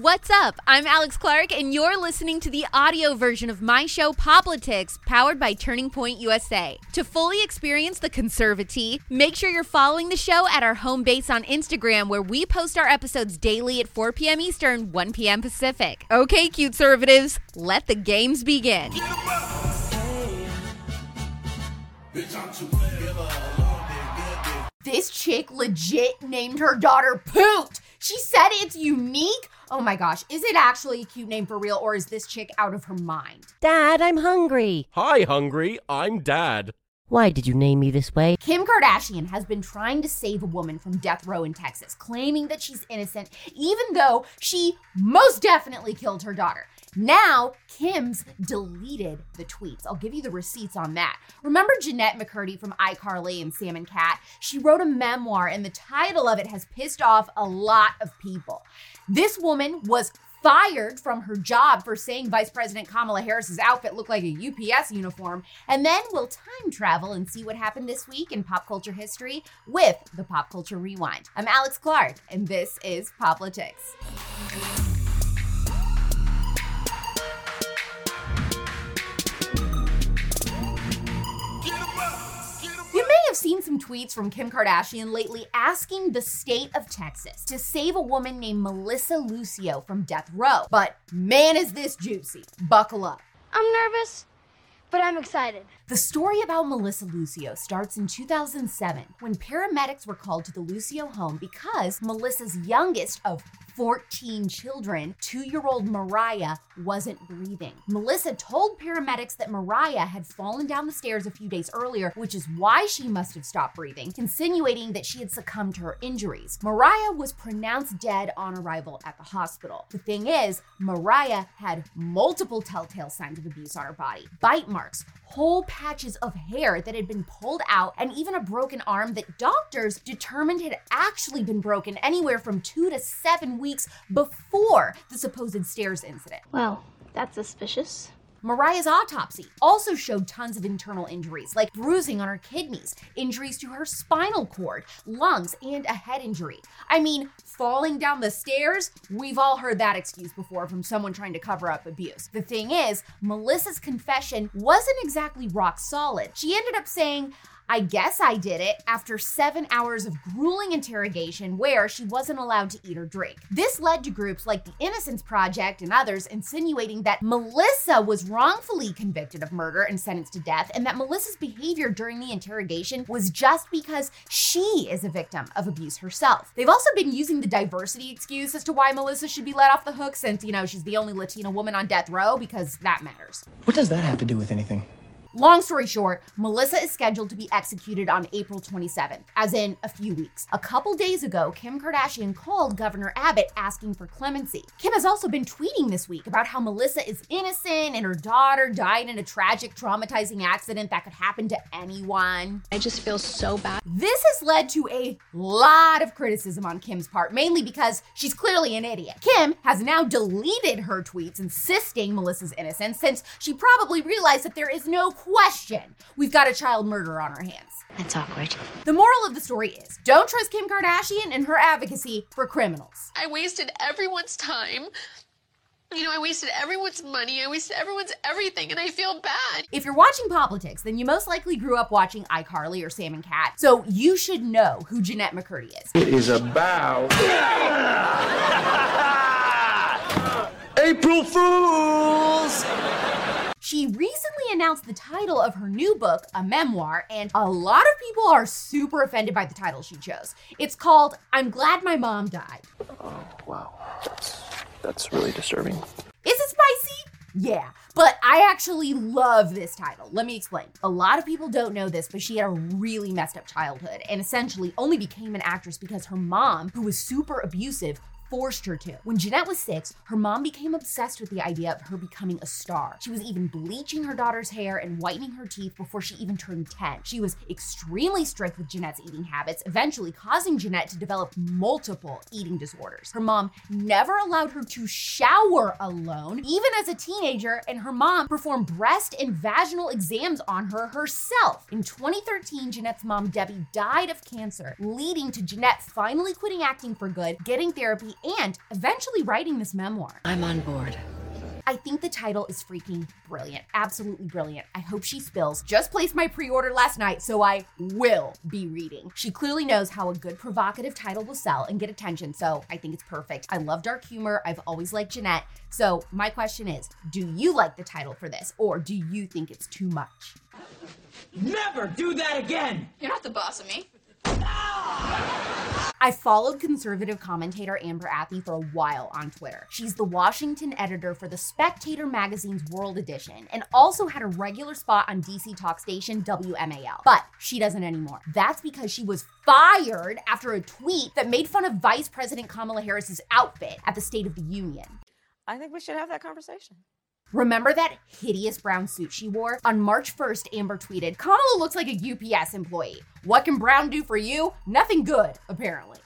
What's up? I'm Alex Clark, and you're listening to the audio version of my show, Poplitics, powered by Turning Point USA. To fully experience the conservative, make sure you're following the show at our home base on Instagram, where we post our episodes daily at 4 p.m. Eastern, 1 p.m. Pacific. Okay, cute conservatives, let the games begin. This chick legit named her daughter Poot. She said it's unique. Oh my gosh, is it actually a cute name for real or is this chick out of her mind? Dad, I'm hungry. Hi, Hungry. I'm Dad. Why did you name me this way? Kim Kardashian has been trying to save a woman from death row in Texas, claiming that she's innocent, even though she most definitely killed her daughter. Now, Kim's deleted the tweets. I'll give you the receipts on that. Remember Jennette McCurdy from iCarly and Sam and Cat? She wrote a memoir, and the title of it has pissed off a lot of people. This woman was fired from her job for saying Vice President Kamala Harris's outfit looked like a UPS uniform. And then we'll time travel and see what happened this week in pop culture history with the Pop Culture Rewind. I'm Alex Clark, and this is Poplitics. Tweets from Kim Kardashian lately asking the state of Texas to save a woman named Melissa Lucio from death row. But man, is this juicy. Buckle up. I'm nervous, but I'm excited. The story about Melissa Lucio starts in 2007 when paramedics were called to the Lucio home because Melissa's youngest of 14 children, two year old Mariah, wasn't breathing. Melissa told paramedics that Mariah had fallen down the stairs a few days earlier, which is why she must have stopped breathing, insinuating that she had succumbed to her injuries. Mariah was pronounced dead on arrival at the hospital. The thing is, Mariah had multiple telltale signs of abuse on her body bite marks, whole patches of hair that had been pulled out, and even a broken arm that doctors determined had actually been broken anywhere from two to seven weeks before the supposed stairs incident. Well, that's suspicious. Mariah's autopsy also showed tons of internal injuries, like bruising on her kidneys, injuries to her spinal cord, lungs, and a head injury. I mean, falling down the stairs, we've all heard that excuse before from someone trying to cover up abuse. The thing is, Melissa's confession wasn't exactly rock solid. She ended up saying, I guess I did it after seven hours of grueling interrogation where she wasn't allowed to eat or drink. This led to groups like the Innocence Project and others insinuating that Melissa was wrongfully convicted of murder and sentenced to death, and that Melissa's behavior during the interrogation was just because she is a victim of abuse herself. They've also been using the diversity excuse as to why Melissa should be let off the hook since, you know, she's the only Latina woman on death row because that matters. What does that have to do with anything? Long story short, Melissa is scheduled to be executed on April 27th, as in a few weeks. A couple days ago, Kim Kardashian called Governor Abbott asking for clemency. Kim has also been tweeting this week about how Melissa is innocent and her daughter died in a tragic, traumatizing accident that could happen to anyone. I just feel so bad. This has led to a lot of criticism on Kim's part, mainly because she's clearly an idiot. Kim has now deleted her tweets insisting Melissa's innocent since she probably realized that there is no question we've got a child murderer on our hands. That's awkward. The moral of the story is don't trust Kim Kardashian and her advocacy for criminals. I wasted everyone's time. You know, I wasted everyone's money. I wasted everyone's everything, and I feel bad. If you're watching Poplitics, then you most likely grew up watching iCarly or Sam and Cat, so you should know who Jennette McCurdy is. It is about April Fools! She recently announced the title of her new book, a memoir, and a lot of people are super offended by the title she chose. It's called I'm Glad My Mom Died. Oh, wow. That's, that's really disturbing. Is it spicy? Yeah, but I actually love this title. Let me explain. A lot of people don't know this, but she had a really messed up childhood and essentially only became an actress because her mom, who was super abusive, forced her to. When Jennette was six, her mom became obsessed with the idea of her becoming a star. She was even bleaching her daughter's hair and whitening her teeth before she even turned 10. She was extremely strict with Jennette's eating habits, eventually causing Jennette to develop multiple eating disorders. Her mom never allowed her to shower alone, even as a teenager, and her mom performed breast and vaginal exams on her herself. In 2013, Jennette's mom, Debbie, died of cancer, leading to Jennette finally quitting acting for good, getting therapy, and eventually writing this memoir. I'm on board. I think the title is freaking brilliant. Absolutely brilliant. I hope she spills. Just placed my pre order last night, so I will be reading. She clearly knows how a good provocative title will sell and get attention, so I think it's perfect. I love dark humor. I've always liked Jennette. So, my question is do you like the title for this, or do you think it's too much? Never do that again! You're not the boss of me. Ah! I followed conservative commentator Amber Athey for a while on Twitter. She's the Washington editor for the Spectator magazine's World Edition and also had a regular spot on DC talk station WMAL. But she doesn't anymore. That's because she was fired after a tweet that made fun of Vice President Kamala Harris's outfit at the State of the Union. I think we should have that conversation. Remember that hideous brown suit she wore? On March 1st, Amber tweeted, Kamala looks like a UPS employee. What can Brown do for you? Nothing good, apparently.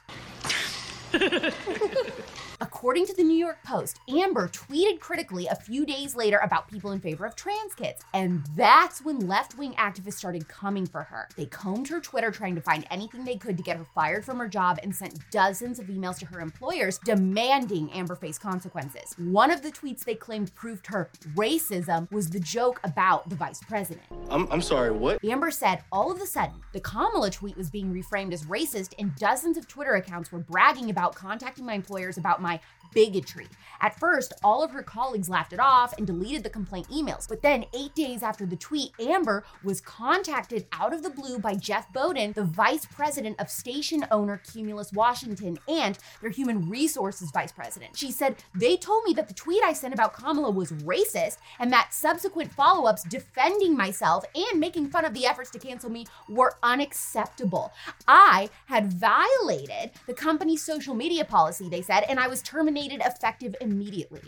According to the New York Post, Amber tweeted critically a few days later about people in favor of trans kids. And that's when left wing activists started coming for her. They combed her Twitter trying to find anything they could to get her fired from her job and sent dozens of emails to her employers demanding Amber face consequences. One of the tweets they claimed proved her racism was the joke about the vice president. I'm, I'm sorry, what? Amber said all of a sudden the Kamala tweet was being reframed as racist, and dozens of Twitter accounts were bragging about contacting my employers about my my bigotry. At first, all of her colleagues laughed it off and deleted the complaint emails. But then, eight days after the tweet, Amber was contacted out of the blue by Jeff Bowden, the vice president of station owner Cumulus Washington and their human resources vice president. She said, They told me that the tweet I sent about Kamala was racist and that subsequent follow ups defending myself and making fun of the efforts to cancel me were unacceptable. I had violated the company's social media policy, they said, and I was terminated effective immediately.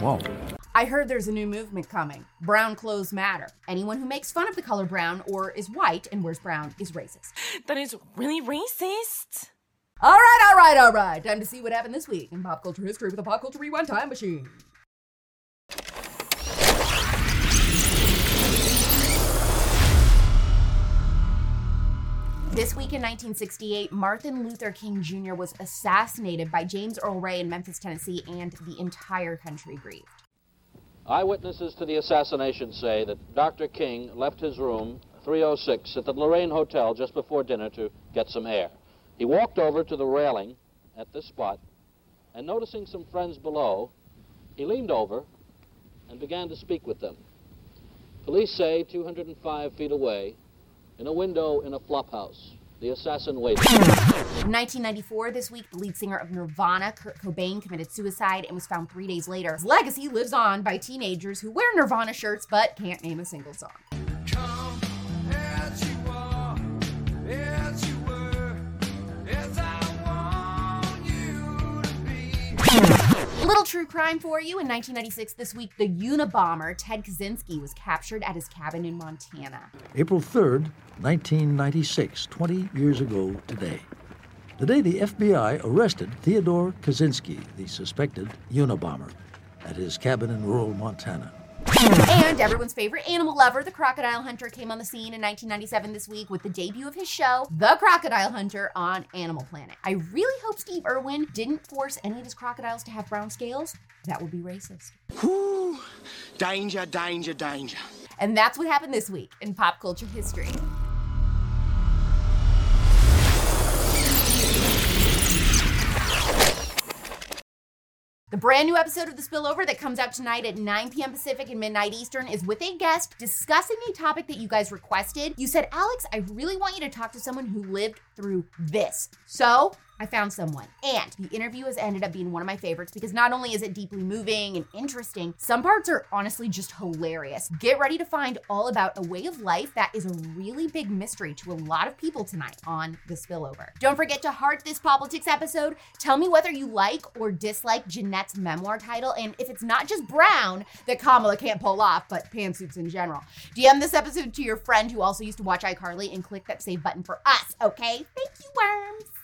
Whoa. I heard there's a new movement coming. Brown clothes matter. Anyone who makes fun of the color brown or is white and wears brown is racist. That is really racist. All right, all right, all right. Time to see what happened this week in pop culture history with a pop culture rewind time machine. Week in 1968, Martin Luther King Jr. was assassinated by James Earl Ray in Memphis, Tennessee, and the entire country grieved. Eyewitnesses to the assassination say that Dr. King left his room 306 at the Lorraine Hotel just before dinner to get some air. He walked over to the railing at this spot, and noticing some friends below, he leaned over and began to speak with them. Police say 205 feet away, in a window in a flophouse, the assassin waited. In 1994, this week, the lead singer of Nirvana, Kurt Cobain, committed suicide and was found three days later. His legacy lives on by teenagers who wear Nirvana shirts but can't name a single song. Little true crime for you. In 1996, this week, the Unabomber Ted Kaczynski was captured at his cabin in Montana. April 3rd, 1996, 20 years ago today. The day the FBI arrested Theodore Kaczynski, the suspected Unabomber, at his cabin in rural Montana. And everyone's favorite animal lover, the Crocodile Hunter, came on the scene in 1997 this week with the debut of his show, The Crocodile Hunter, on Animal Planet. I really hope Steve Irwin didn't force any of his crocodiles to have brown scales. That would be racist. Whew. Danger, danger, danger. And that's what happened this week in pop culture history. Brand new episode of The Spillover that comes out tonight at 9 p.m. Pacific and midnight Eastern is with a guest discussing a topic that you guys requested. You said, Alex, I really want you to talk to someone who lived through this. So I found someone. And the interview has ended up being one of my favorites because not only is it deeply moving and interesting, some parts are honestly just hilarious. Get ready to find all about a way of life that is a really big mystery to a lot of people tonight on The Spillover. Don't forget to heart this Poplitics episode. Tell me whether you like or dislike Jennette's memoir title and if it's not just brown that Kamala can't pull off, but pantsuits in general. DM this episode to your friend who also used to watch iCarly and click that save button for us, okay? Thank you, worms.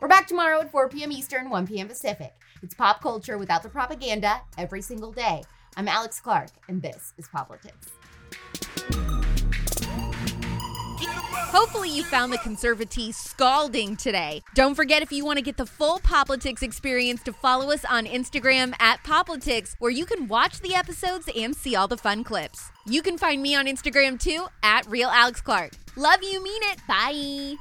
We're back tomorrow at 4 p.m. Eastern, 1 p.m. Pacific. It's pop culture without the propaganda every single day. I'm Alex Clark, and this is Poplitics. Hopefully, you found the conservatee scalding today. Don't forget if you want to get the full Poplitics experience to follow us on Instagram at Poplitics, where you can watch the episodes and see all the fun clips. You can find me on Instagram too at Real Alex Clark. Love you, mean it. Bye.